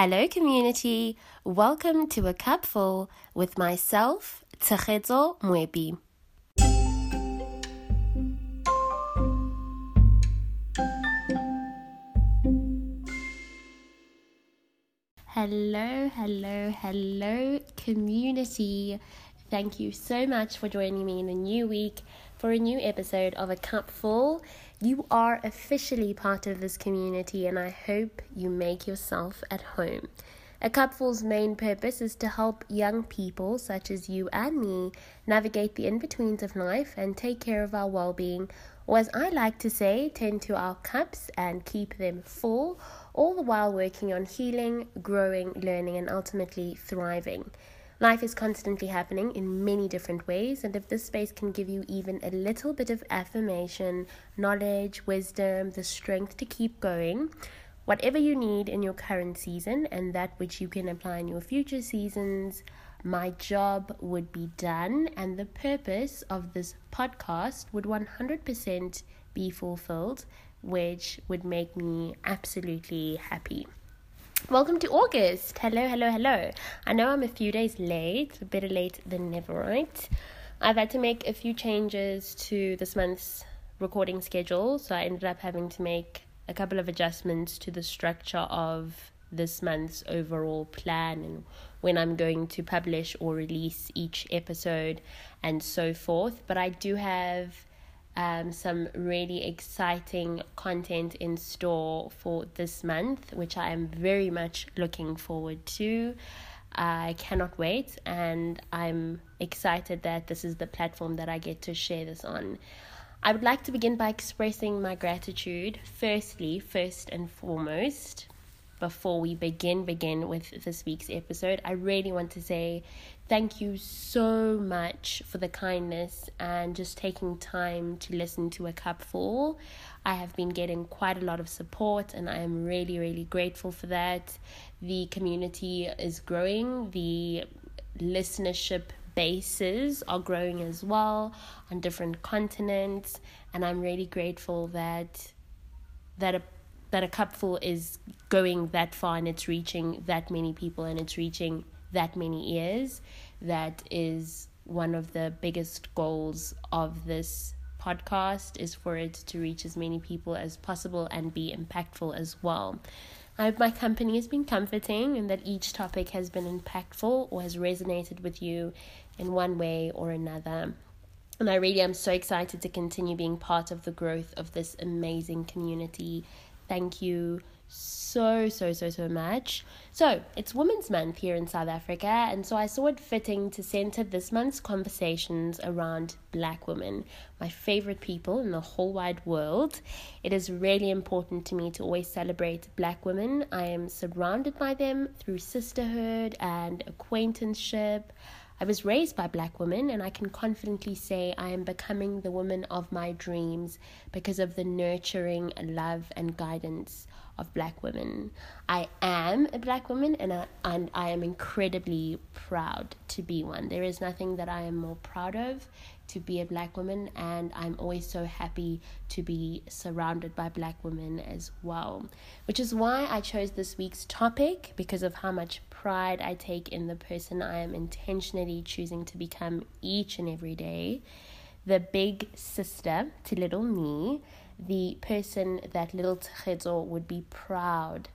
Hello, community. Welcome to A Cupful with myself, Tshegetso Mwepi. Hello, hello, hello, community. Thank you so much for joining me in a new week for a new episode of A Cupful. You are officially part of this community, and I hope you make yourself at home. A Cupful's main purpose is to help young people, such as you and me, navigate the in betweens of life and take care of our well being, or as I like to say, tend to our cups and keep them full, all the while working on healing, growing, learning, and ultimately thriving. Life is constantly happening in many different ways, and if this space can give you even a little bit of affirmation, knowledge, wisdom, the strength to keep going, whatever you need in your current season and that which you can apply in your future seasons, my job would be done, and the purpose of this podcast would 100% be fulfilled, which would make me absolutely happy. Welcome to August. Hello, hello, hello. I know I'm a few days late, better late than never, right? I've had to make a few changes to this month's recording schedule, so I ended up having to make a couple of adjustments to the structure of this month's overall plan and when I'm going to publish or release each episode and so forth. But I do have um, some really exciting content in store for this month, which I am very much looking forward to. I cannot wait, and I'm excited that this is the platform that I get to share this on. I would like to begin by expressing my gratitude, firstly, first and foremost, before we begin begin with this week's episode. I really want to say Thank you so much for the kindness and just taking time to listen to a cupful. I have been getting quite a lot of support and I am really, really grateful for that. The community is growing, the listenership bases are growing as well on different continents, and I'm really grateful that that a that a cupful is going that far and it's reaching that many people and it's reaching that many ears. That is one of the biggest goals of this podcast is for it to reach as many people as possible and be impactful as well. I hope my company has been comforting and that each topic has been impactful or has resonated with you in one way or another. And I really am so excited to continue being part of the growth of this amazing community. Thank you so, so, so, so much. So, it's Women's Month here in South Africa, and so I saw it fitting to center this month's conversations around black women, my favorite people in the whole wide world. It is really important to me to always celebrate black women. I am surrounded by them through sisterhood and acquaintanceship. I was raised by black women, and I can confidently say I am becoming the woman of my dreams because of the nurturing love and guidance of black women. I am a black woman and I, and I am incredibly proud to be one. There is nothing that I am more proud of to be a black woman and I'm always so happy to be surrounded by black women as well. Which is why I chose this week's topic because of how much pride I take in the person I am intentionally choosing to become each and every day. The big sister to little me the person that little Tshegetso would be proud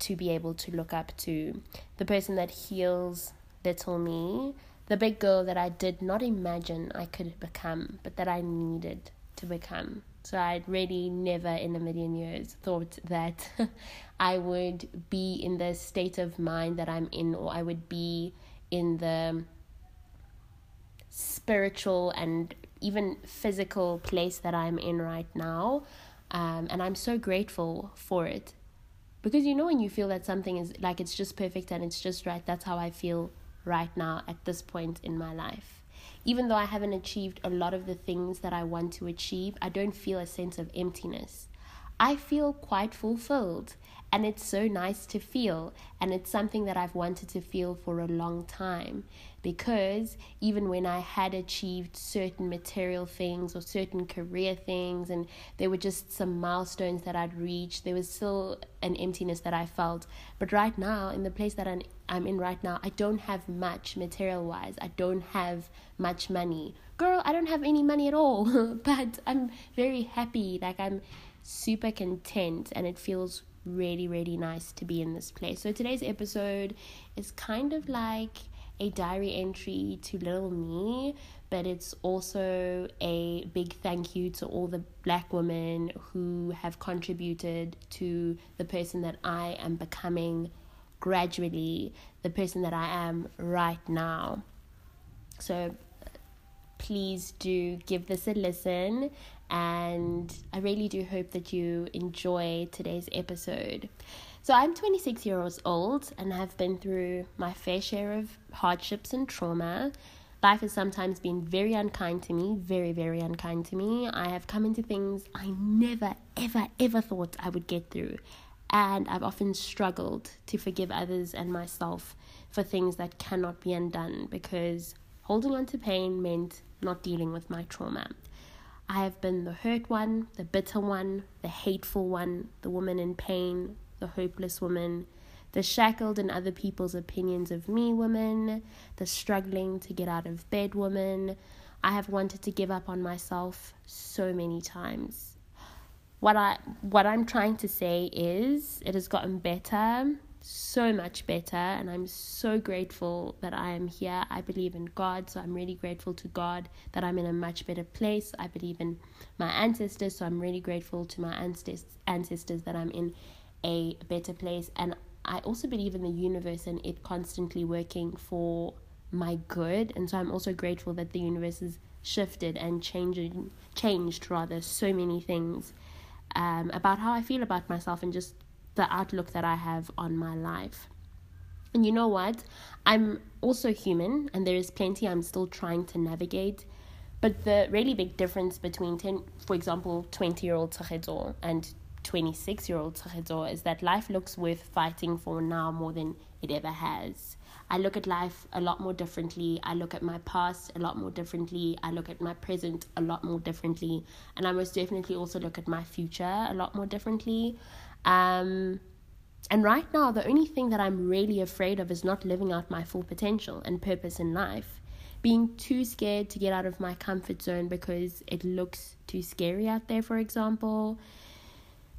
to be able to look up to, the person that heals little me, the big girl that I did not imagine I could become, but that I needed to become. So I'd really never in a million years thought that I would be in the state of mind that I'm in, or I would be in the spiritual and even physical place that I'm in right now. Um, and I'm so grateful for it. Because you know, when you feel that something is like it's just perfect and it's just right, that's how I feel right now at this point in my life. Even though I haven't achieved a lot of the things that I want to achieve, I don't feel a sense of emptiness. I feel quite fulfilled. And it's so nice to feel. And it's something that I've wanted to feel for a long time. Because even when I had achieved certain material things or certain career things, and there were just some milestones that I'd reached, there was still an emptiness that I felt. But right now, in the place that I'm, in right now, I don't have much material wise. I don't have much money. Girl, I don't have any money at all. but I'm very happy. Like, I'm super content and it feels really, really nice to be in this place. So today's episode is kind of like a diary entry to little me, but it's also a big thank you to all the black women who have contributed to the person that I am becoming gradually, the person that I am right now. So please do give this a listen and I really do hope that you enjoy today's episode. So, I'm 26 years old and have been through my fair share of hardships and trauma. Life has sometimes been very unkind to me, very, very unkind to me. I have come into things I never, ever, ever thought I would get through. And I've often struggled to forgive others and myself for things that cannot be undone because holding on to pain meant not dealing with my trauma. I have been the hurt one, the bitter one, the hateful one, the woman in pain, the hopeless woman, the shackled in other people's opinions of me woman, the struggling to get out of bed woman. I have wanted to give up on myself so many times. What I what I'm trying to say is it has gotten better so much better and I'm so grateful that I am here. I believe in God, so I'm really grateful to God that I'm in a much better place. I believe in my ancestors, so I'm really grateful to my ancestors that I'm in a better place and I also believe in the universe and it constantly working for my good and so I'm also grateful that the universe has shifted and changing changed rather so many things um, about how I feel about myself and just the outlook that I have on my life. And you know what? I'm also human, and there is plenty I'm still trying to navigate. But the really big difference between 10, for example, 20 year old Tshegetso and 26 year old Tshegetso is that life looks worth fighting for now more than it ever has. I look at life a lot more differently. I look at my past a lot more differently. I look at my present a lot more differently. And I most definitely also look at my future a lot more differently. Um, and right now, the only thing that I'm really afraid of is not living out my full potential and purpose in life. Being too scared to get out of my comfort zone because it looks too scary out there, for example.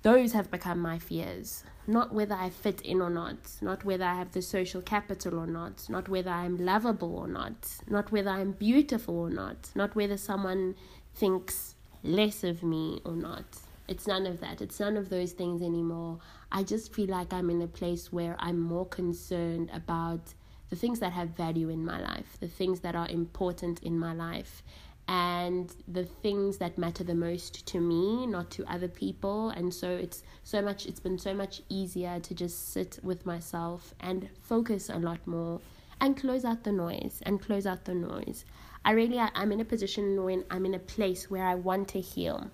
Those have become my fears. Not whether I fit in or not, not whether I have the social capital or not, not whether I'm lovable or not, not whether I'm beautiful or not, not whether someone thinks less of me or not. It's none of that. It's none of those things anymore. I just feel like I'm in a place where I'm more concerned about the things that have value in my life, the things that are important in my life, and the things that matter the most to me, not to other people. And so it's so much, it's been so much easier to just sit with myself and focus a lot more and close out the noise and close out the noise. I really, I'm in a position when I'm in a place where I want to heal.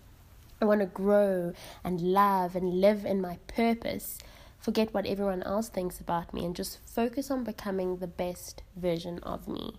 I want to grow and love and live in my purpose. Forget what everyone else thinks about me and just focus on becoming the best version of me.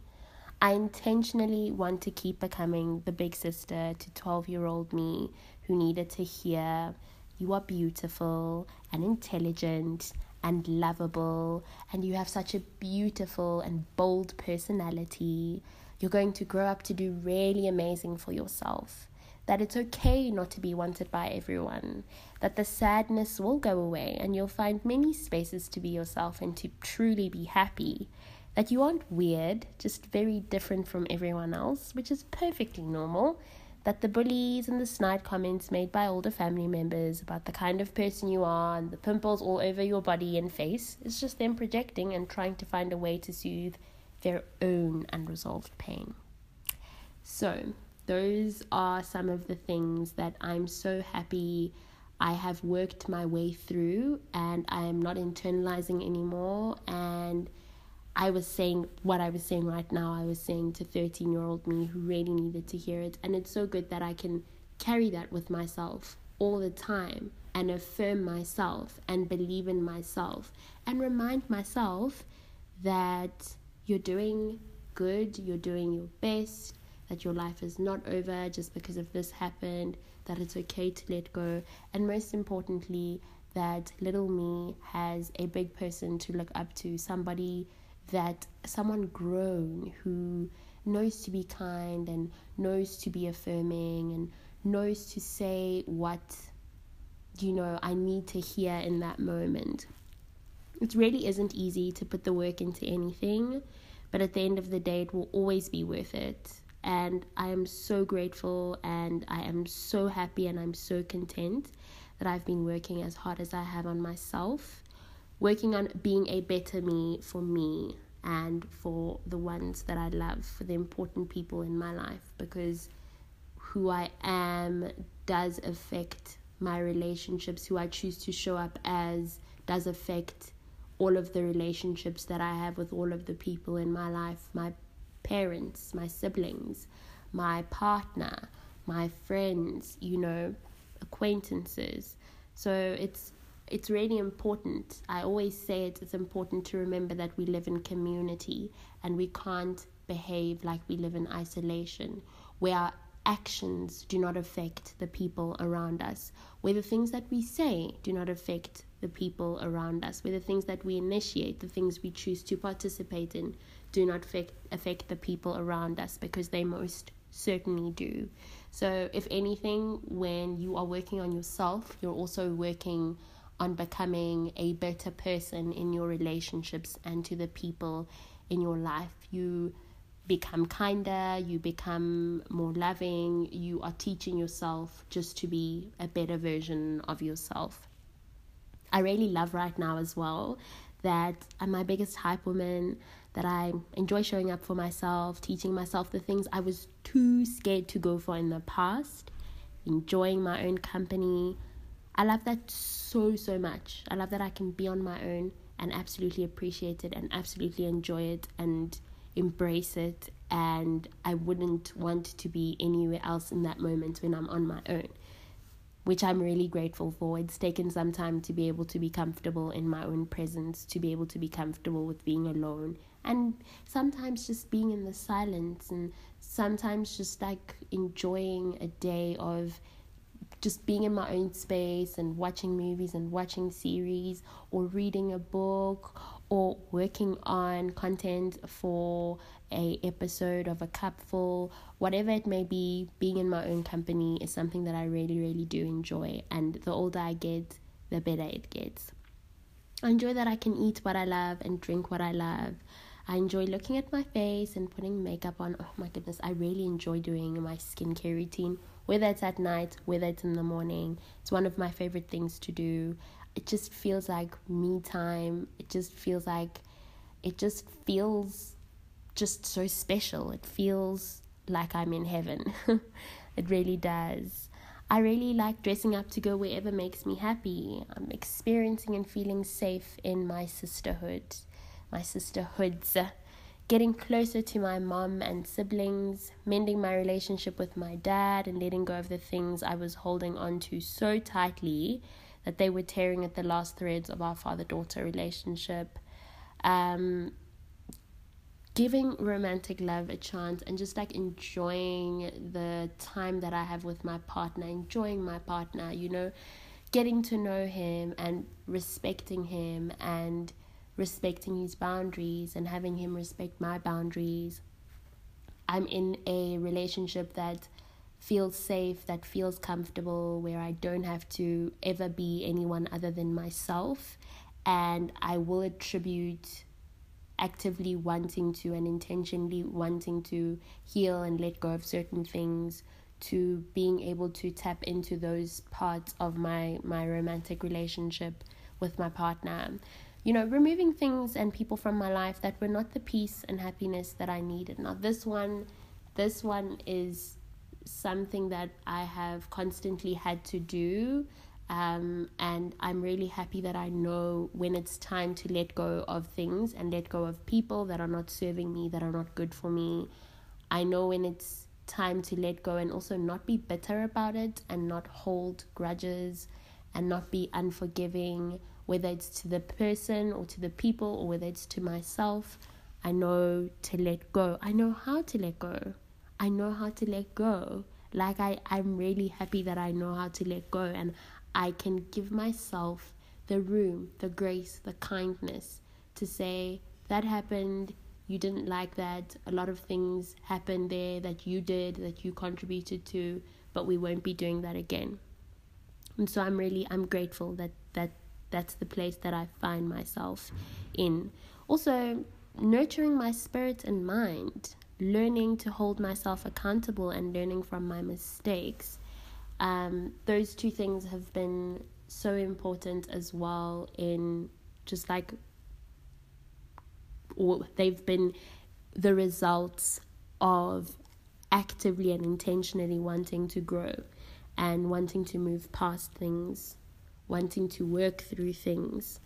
I intentionally want to keep becoming the big sister to 12 year old me who needed to hear you are beautiful and intelligent and lovable, and you have such a beautiful and bold personality. You're going to grow up to do really amazing for yourself that it's okay not to be wanted by everyone, that the sadness will go away and you'll find many spaces to be yourself and to truly be happy. That you aren't weird, just very different from everyone else, which is perfectly normal. That the bullies and the snide comments made by older family members about the kind of person you are and the pimples all over your body and face is just them projecting and trying to find a way to soothe their own unresolved pain. So, those are some of the things that I'm so happy I have worked my way through and I am not internalizing anymore. And I was saying what I was saying right now, I was saying to 13 year old me who really needed to hear it. And it's so good that I can carry that with myself all the time and affirm myself and believe in myself and remind myself that you're doing good, you're doing your best, that your life is not over just because of this happened, that it's okay to let go, and most importantly, that little me has a big person to look up to, somebody that someone grown who knows to be kind and knows to be affirming and knows to say what you know I need to hear in that moment. It really isn't easy to put the work into anything, but at the end of the day, it will always be worth it. And I am so grateful and I am so happy and I'm so content that I've been working as hard as I have on myself, working on being a better me for me and for the ones that I love, for the important people in my life, because who I am does affect my relationships, who I choose to show up as does affect all of the relationships that I have with all of the people in my life my parents, my siblings, my partner, my friends, you know, acquaintances. So it's it's really important. I always say it, it's important to remember that we live in community and we can't behave like we live in isolation, where our actions do not affect the people around us, where the things that we say do not affect the people around us, where the things that we initiate, the things we choose to participate in, do not affect, the people around us because they most certainly do. So, if anything, when you are working on yourself, you're also working on becoming a better person in your relationships and to the people in your life. You become kinder, you become more loving, you are teaching yourself just to be a better version of yourself. I really love right now as well that I'm my biggest hype woman, that I enjoy showing up for myself, teaching myself the things I was too scared to go for in the past, enjoying my own company. I love that so, so much. I love that I can be on my own and absolutely appreciate it and absolutely enjoy it and embrace it. And I wouldn't want to be anywhere else in that moment when I'm on my own which I'm really grateful for. It's taken some time to be able to be comfortable in my own presence, to be able to be comfortable with being alone, and sometimes just being in the silence, and sometimes just like enjoying a day of just being in my own space and watching movies and watching series or reading a book or working on content for a episode of a cupful whatever it may be being in my own company is something that i really really do enjoy and the older i get the better it gets i enjoy that i can eat what i love and drink what i love I enjoy looking at my face and putting makeup on. Oh my goodness, I really enjoy doing my skincare routine, whether it's at night, whether it's in the morning. It's one of my favorite things to do it just feels like me time. It just feels like it just feels just so special. It feels like I'm in heaven. it really does. I really like dressing up to go wherever makes me happy. I'm experiencing and feeling safe in my sisterhood, my sisterhoods, getting closer to my mom and siblings, mending my relationship with my dad, and letting go of the things I was holding on to so tightly that they were tearing at the last threads of our father daughter relationship. Um, giving romantic love a chance and just like enjoying the time that I have with my partner, enjoying my partner, you know, getting to know him and respecting him and respecting his boundaries and having him respect my boundaries. I'm in a relationship that feels safe, that feels comfortable, where I don't have to ever be anyone other than myself. And I will attribute actively wanting to and intentionally wanting to heal and let go of certain things to being able to tap into those parts of my my romantic relationship with my partner you know removing things and people from my life that were not the peace and happiness that I needed now this one this one is something that I have constantly had to do. Um, and I'm really happy that I know when it's time to let go of things and let go of people that are not serving me, that are not good for me. I know when it's time to let go and also not be bitter about it and not hold grudges and not be unforgiving, whether it's to the person or to the people or whether it's to myself. I know to let go. I know how to let go. I know how to let go. Like I, I'm really happy that I know how to let go and I can give myself the room, the grace, the kindness to say, that happened, you didn't like that, a lot of things happened there that you did, that you contributed to, but we won't be doing that again. And so I'm really I'm grateful that that that's the place that I find myself in. Also, nurturing my spirit and mind, learning to hold myself accountable and learning from my mistakes. Um, those two things have been so important as well in just like or they've been the results of actively and intentionally wanting to grow and wanting to move past things, wanting to work through things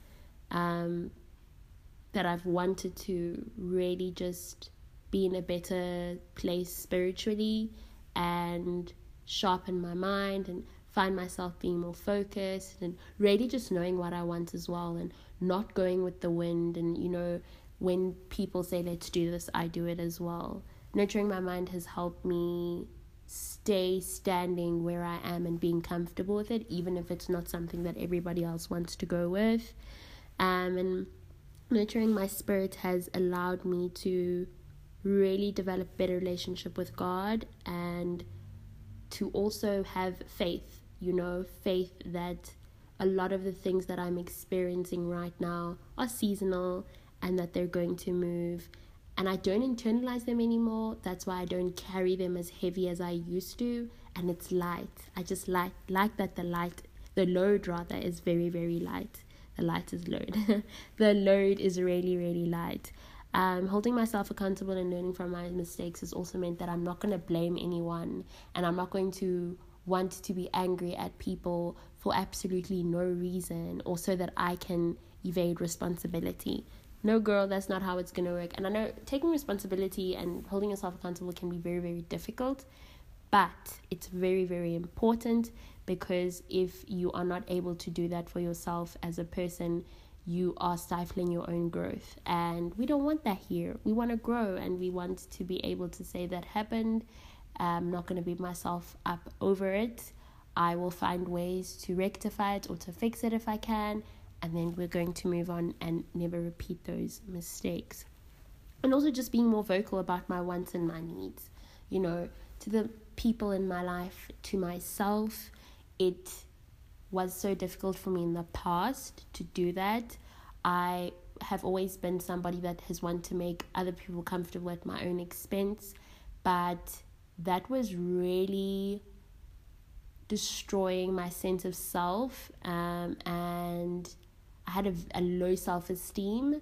um, that I've wanted to really just be in a better place spiritually and sharpen my mind and find myself being more focused and really just knowing what I want as well and not going with the wind. And you know when people say let's do this I do it as well. Nurturing my mind has helped me stay standing where I am and being comfortable with it even if it's not something that everybody else wants to go with. Um and nurturing my spirit has allowed me to really develop better relationship with God and to also have faith, you know, faith that a lot of the things that I'm experiencing right now are seasonal and that they're going to move. And I don't internalize them anymore. That's why I don't carry them as heavy as I used to. And it's light. I just like like that the light the load rather is very, very light. The light is load. the load is really, really light. Um, holding myself accountable and learning from my mistakes has also meant that I'm not going to blame anyone and I'm not going to want to be angry at people for absolutely no reason or so that I can evade responsibility. No, girl, that's not how it's going to work. And I know taking responsibility and holding yourself accountable can be very, very difficult, but it's very, very important because if you are not able to do that for yourself as a person, you are stifling your own growth. And we don't want that here. We want to grow and we want to be able to say that happened. I'm not going to beat myself up over it. I will find ways to rectify it or to fix it if I can. And then we're going to move on and never repeat those mistakes. And also just being more vocal about my wants and my needs. You know, to the people in my life, to myself. It was so difficult for me in the past to do that. I have always been somebody that has wanted to make other people comfortable at my own expense, but that was really destroying my sense of self um, and I had a, a low self esteem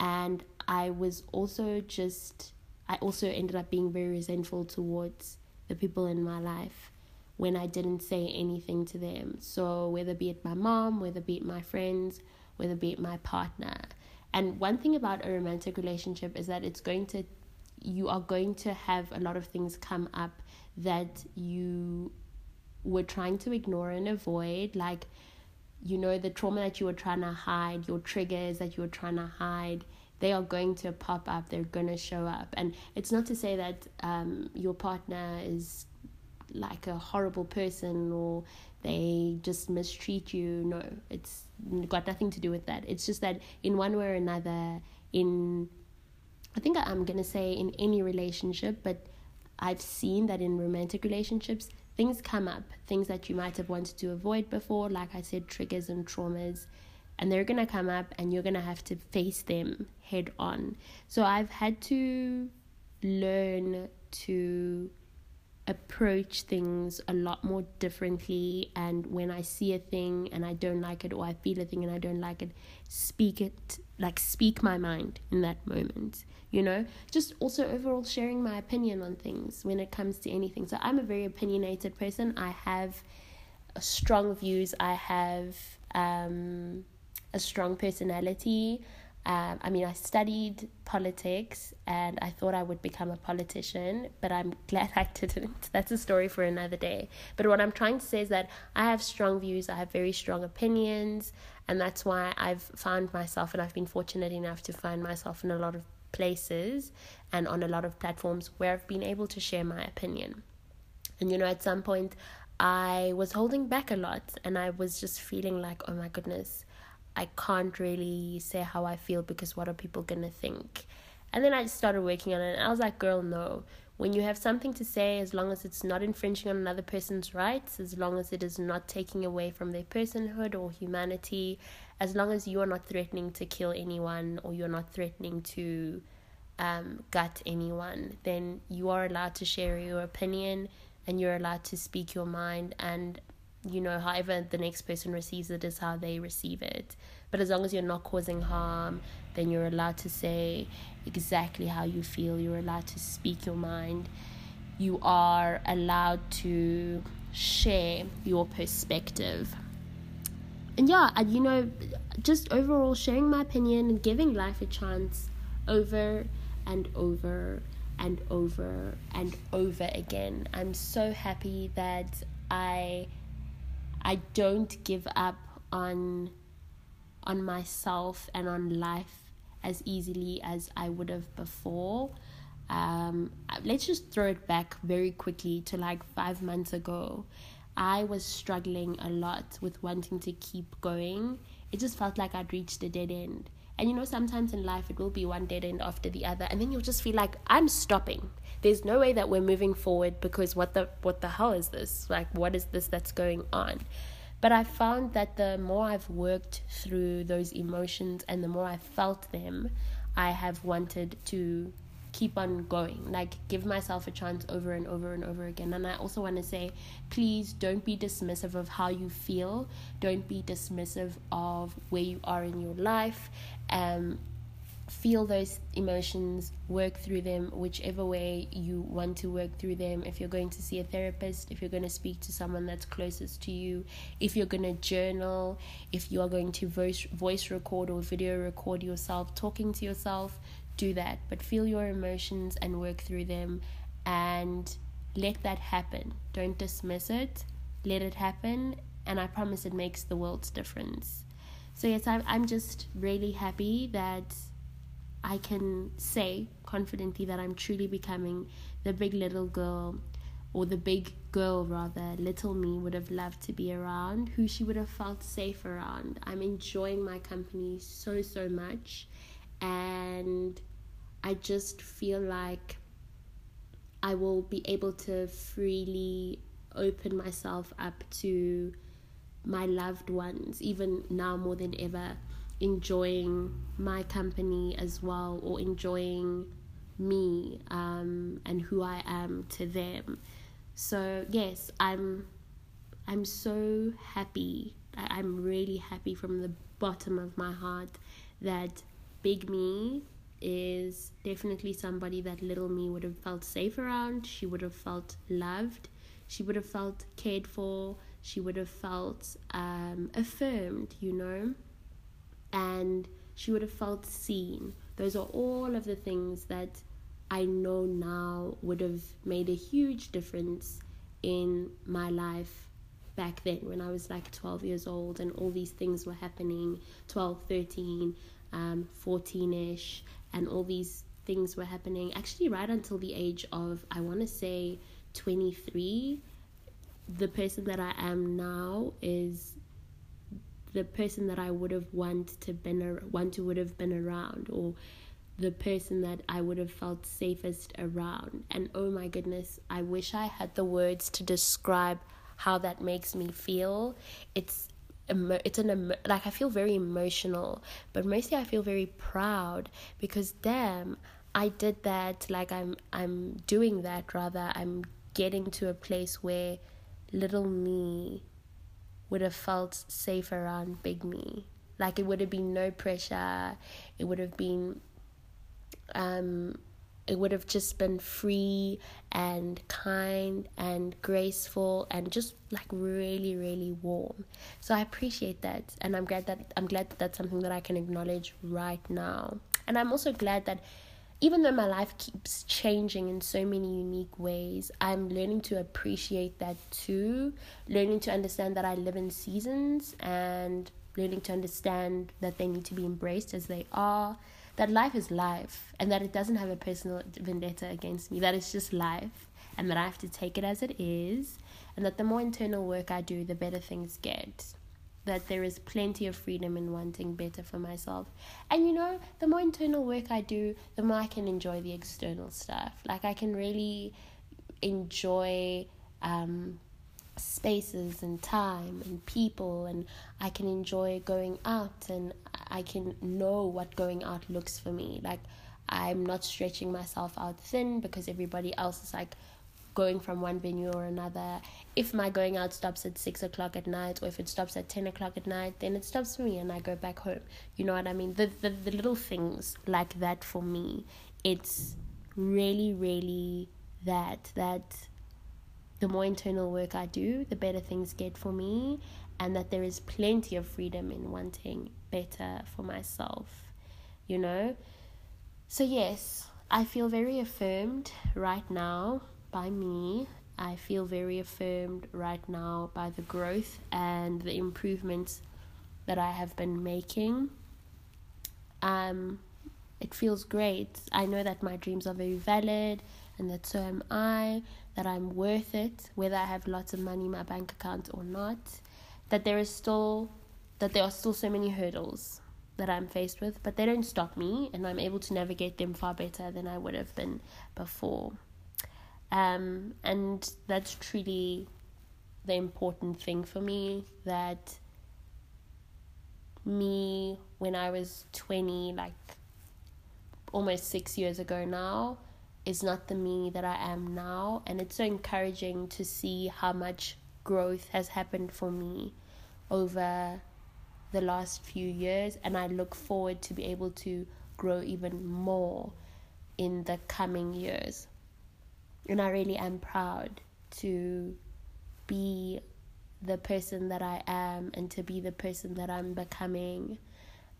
and I was also just I also ended up being very resentful towards the people in my life when I didn't say anything to them. So, whether be it my mom, whether be it my friends, whether be it my partner. And one thing about a romantic relationship is that it's going to, you are going to have a lot of things come up that you were trying to ignore and avoid. Like, you know, the trauma that you were trying to hide, your triggers that you were trying to hide they are going to pop up they're going to show up and it's not to say that um, your partner is like a horrible person or they just mistreat you. No, it's got nothing to do with that. It's just that in one way or another, in I think I'm gonna say in any relationship, but I've seen that in romantic relationships, things come up, things that you might have wanted to avoid before, like I said, triggers and traumas, and they're gonna come up and you're gonna have to face them head on. So I've had to learn to approach things a lot more differently and when i see a thing and i don't like it or i feel a thing and i don't like it speak it like speak my mind in that moment you know? Just also overall sharing my opinion on things when it comes to anything. So i'm a very opinionated person. I have strong views. I have um, a strong personality Um, I mean, I studied politics and I thought I would become a politician, but I'm glad I didn't. That's a story for another day. But what I'm trying to say is that I have strong views, I have very strong opinions, and that's why I've found myself and I've been fortunate enough to find myself in a lot of places and on a lot of platforms where I've been able to share my opinion. And you know, at some point, I was holding back a lot and I was just feeling like, oh my goodness, I can't really say how I feel because what are people gonna think? And then I just started working on it and I was like, girl, no. When you have something to say, as long as it's not infringing on another person's rights, as long as it is not taking away from their personhood or humanity, as long as you are not threatening to kill anyone or you're not threatening to um, gut anyone, then you are allowed to share your opinion and you're allowed to speak your mind and you know however the next person receives it is how they receive it. But as long as you're not causing harm then you're allowed to say exactly how you feel. You're allowed to speak your mind. You are allowed to share your perspective. And yeah and you know just overall sharing my opinion and giving life a chance over and over and over and over again. I'm so happy that I I don't give up on on myself and on life as easily as I would have before. Um, let's just throw it back very quickly to like five months ago. I was struggling a lot with wanting to keep going. It just felt like I'd reached a dead end. And you know, sometimes in life it will be one dead end after the other, and then you'll just feel like I'm stopping. There's no way that we're moving forward because what the what the hell is this? Like, what is this that's going on? But I found that the more I've worked through those emotions and the more I felt them, I have wanted to keep on going like give myself a chance over and over and over again and i also want to say please don't be dismissive of how you feel don't be dismissive of where you are in your life um feel those emotions, work through them whichever way you want to work through them. If you're going to see a therapist, if you're going to speak to someone that's closest to you, if you're going to journal, if you are going to voice voice record or video record yourself talking to yourself, do that. But feel your emotions and work through them and let that happen. Don't dismiss it. Let it happen and I promise it makes the world's difference. So yes, I'm I'm just really happy that I can say confidently that I'm truly becoming the big little girl, or the big girl rather, little me would have loved to be around, who she would have felt safe around. I'm enjoying my company so, so much, and I just feel like I will be able to freely open myself up to my loved ones, even now more than ever enjoying my company as well or enjoying me um, and who I am to them. So yes, I'm I'm so happy. I'm really happy from the bottom of my heart that Big Me is definitely somebody that little me would have felt safe around. She would have felt loved. She would have felt cared for. She would have felt um, affirmed, you know and she would have felt seen. Those are all of the things that I know now would have made a huge difference in my life back then when I was like 12 years old and all these things were happening 12, 13, um, 14 ish, and all these things were happening actually right until the age of, I want to say, 23. The person that I am now is the person that I would have wanted to been want to would have been around or the person that I would have felt safest around. And oh my goodness, I wish I had the words to describe how that makes me feel. It's it's an like I feel very emotional, but mostly I feel very proud because damn, I did that. Like I'm I'm doing that rather. I'm getting to a place where little me would have felt safe around Big Me. Like it would have been no pressure. It would have been um it would have just been free and kind and graceful and just like really really warm so i appreciate that and i'm glad that i'm glad that that's something that i can acknowledge right now and i'm also glad that even though my life keeps changing in so many unique ways, I'm learning to appreciate that too. Learning to understand that I live in seasons and learning to understand that they need to be embraced as they are that life is life and that it doesn't have a personal vendetta against me, that it's just life and that I have to take it as it is, and that the more internal work I do, the better things get. That there is plenty of freedom in wanting better for myself. And you know, the more internal work I do, the more I can enjoy the external stuff. Like, I can really enjoy um, spaces and time and people and I can enjoy going out and I can know what going out looks for me. Like I'm not stretching myself out thin because everybody else is like going from one venue or another. If my going out stops at six o'clock at night or if it stops at ten o'clock at night, then it stops for me and I go back home. You know what I mean? The the, the little things like that for me, it's really, really that that the more internal work I do, the better things get for me, and that there is plenty of freedom in wanting better for myself, you know? So, yes, I feel very affirmed right now by me. I feel very affirmed right now by the growth and the improvements that I have been making. Um, it feels great. I know that my dreams are very valid and that so am I, that I'm worth it, whether I have lots of money in my bank account or not, that there is still that there are still so many hurdles that I'm faced with, but they don't stop me and I'm able to navigate them far better than I would have been before. Um, and that's truly the important thing for me that me when I was 20 like almost 6 years ago now is not the me that I am now. And it's so encouraging to see how much growth has happened for me over the last few years. And I look forward to be able to grow even more in the coming years. And I really am proud to be the person that I am and to be the person that I'm becoming.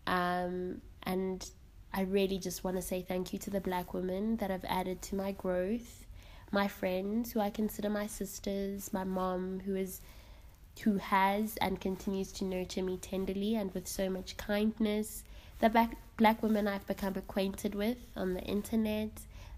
Um, and I really just want to say thank you to the black women that have added to my growth, my friends who I consider my sisters, my mom who is who has and continues to nurture me tenderly and with so much kindness, the black black women I've become acquainted with on the internet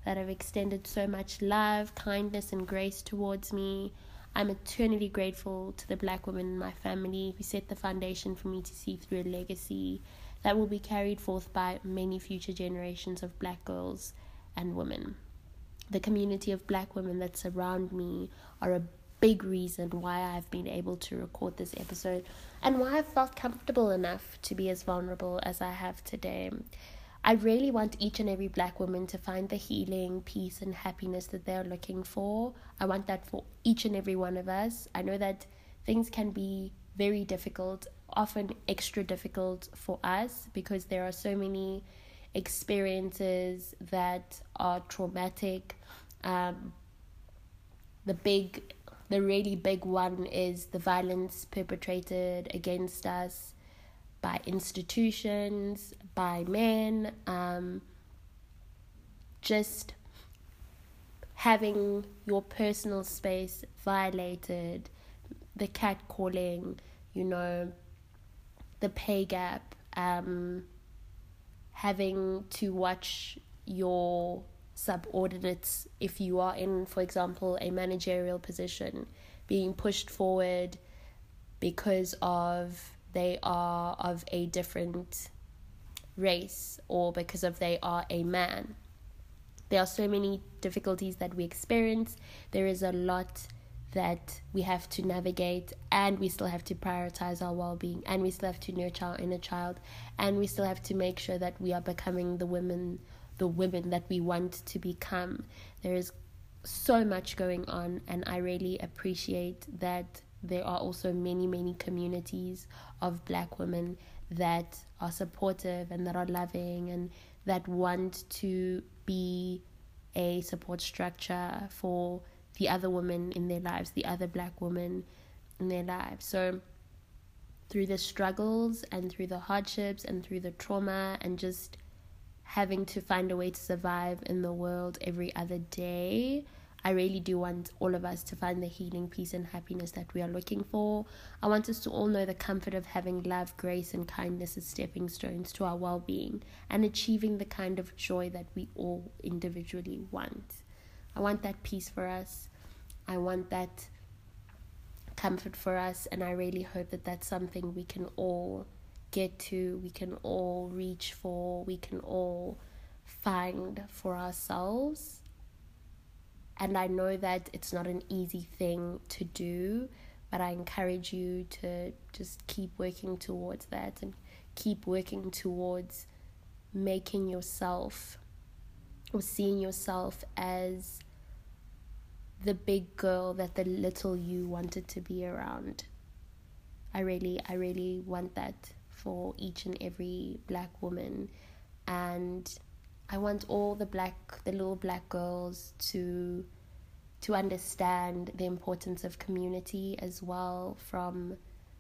that have extended so much love, kindness and grace towards me. I'm eternally grateful to the black women in my family who set the foundation for me to see through a legacy that will be carried forth by many future generations of black girls and women. The community of black women that surround me are a big reason why I've been able to record this episode and why I've felt comfortable enough to be as vulnerable as I have today. I really want each and every black woman to find the healing, peace, and happiness that they're looking for. I want that for each and every one of us. I know that things can be very difficult often extra difficult for us because there are so many experiences that are traumatic. Um, the big, the really big one is the violence perpetrated against us by institutions, by men, um, just having your personal space violated, the catcalling, you know, the pay gap, um, having to watch your subordinates, if you are in, for example, a managerial position, being pushed forward because of they are of a different race or because of they are a man. There are so many difficulties that we experience. There is a lot that we have to navigate and we still have to prioritize our well-being and we still have to nurture our inner child and we still have to make sure that we are becoming the women the women that we want to become there is so much going on and i really appreciate that there are also many many communities of black women that are supportive and that are loving and that want to be a support structure for the other women in their lives, the other black women in their lives. So, through the struggles and through the hardships and through the trauma and just having to find a way to survive in the world every other day, I really do want all of us to find the healing, peace, and happiness that we are looking for. I want us to all know the comfort of having love, grace, and kindness as stepping stones to our well being and achieving the kind of joy that we all individually want. I want that peace for us. I want that comfort for us, and I really hope that that's something we can all get to, we can all reach for, we can all find for ourselves and I know that it's not an easy thing to do, but I encourage you to just keep working towards that and keep working towards making yourself or seeing yourself as the big girl that the little you wanted to be around. I really, I really want that for each and every black woman. And I want all the black, the little black girls to to understand the importance of community as well from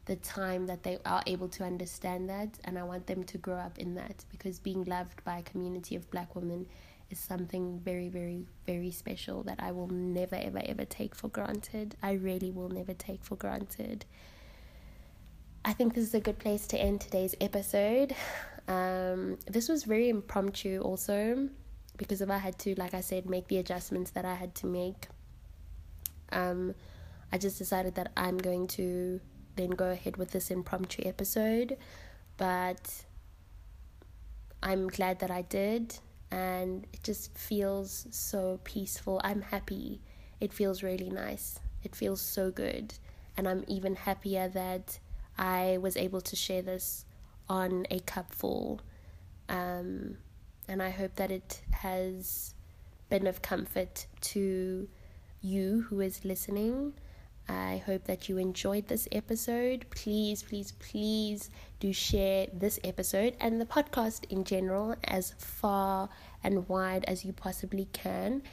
the time that they are able to understand that and I want them to grow up in that because being loved by a community of black women is something very very very special that I will never ever ever take for granted. I really will never take for granted. I think this is a good place to end today's episode. Um, this was very impromptu, also, because if I had to, like I said, make the adjustments that I had to make, um, I just decided that I'm going to then go ahead with this impromptu episode. But I'm glad that I did, and it just feels so peaceful. I'm happy. It feels really nice. It feels so good. And I'm even happier that I was able to share this on a cupful. Um, and I hope that it has been of comfort to you who is listening. I hope that you enjoyed this episode. Please, please, please do share this episode and the podcast in general as far and wide as you possibly can.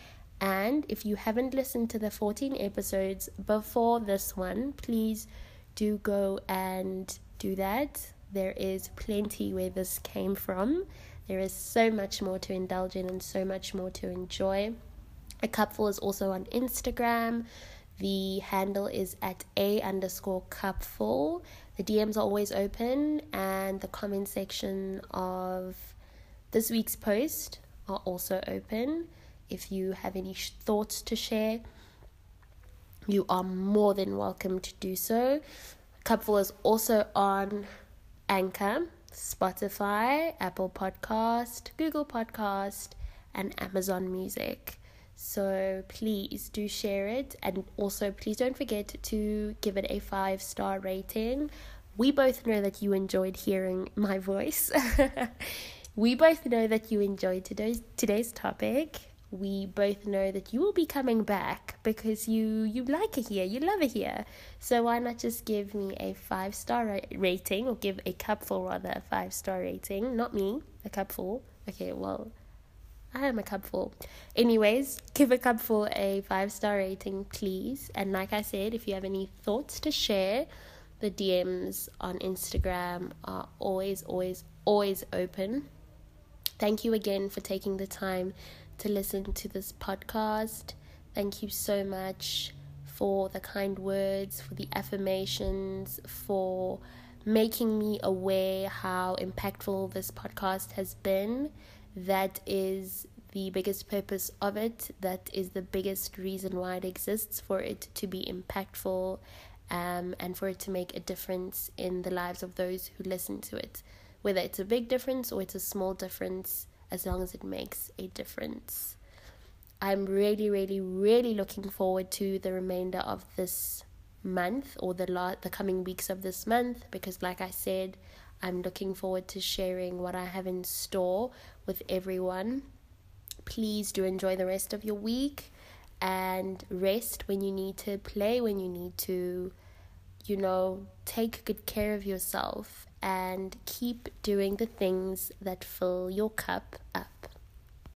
And if you haven't listened to the 14 episodes before this one, please do go and do that. There is plenty where this came from. There is so much more to indulge in and so much more to enjoy. A cupful is also on Instagram. The handle is at a underscore cupful. The DMs are always open, and the comment section of this week's post are also open. If you have any sh- thoughts to share, you are more than welcome to do so. Cupful is also on Anchor, Spotify, Apple Podcast, Google Podcast, and Amazon Music. So please do share it and also please don't forget to give it a five star rating. We both know that you enjoyed hearing my voice. we both know that you enjoyed today's today's topic. We both know that you will be coming back because you you like it here, you love it here. So why not just give me a five star rating or give a cupful rather a five star rating? Not me, a cupful. Okay, well I am a cupful. Anyways, give a cupful a five star rating, please. And like I said, if you have any thoughts to share, the DMs on Instagram are always, always, always open. Thank you again for taking the time to listen to this podcast. Thank you so much for the kind words, for the affirmations, for making me aware how impactful this podcast has been that is the biggest purpose of it. That is the biggest reason why it exists for it to be impactful um, and for it to make a difference in the lives of those who listen to it. Whether it's a big difference or it's a small difference, as long as it makes a difference. I'm really, really, really looking forward to the remainder of this month or the la- the coming weeks of this month because, like I said, I'm looking forward to sharing what I have in store with everyone. Please do enjoy the rest of your week and rest when you need to, play when you need to, you know, take good care of yourself and keep doing the things that fill your cup up.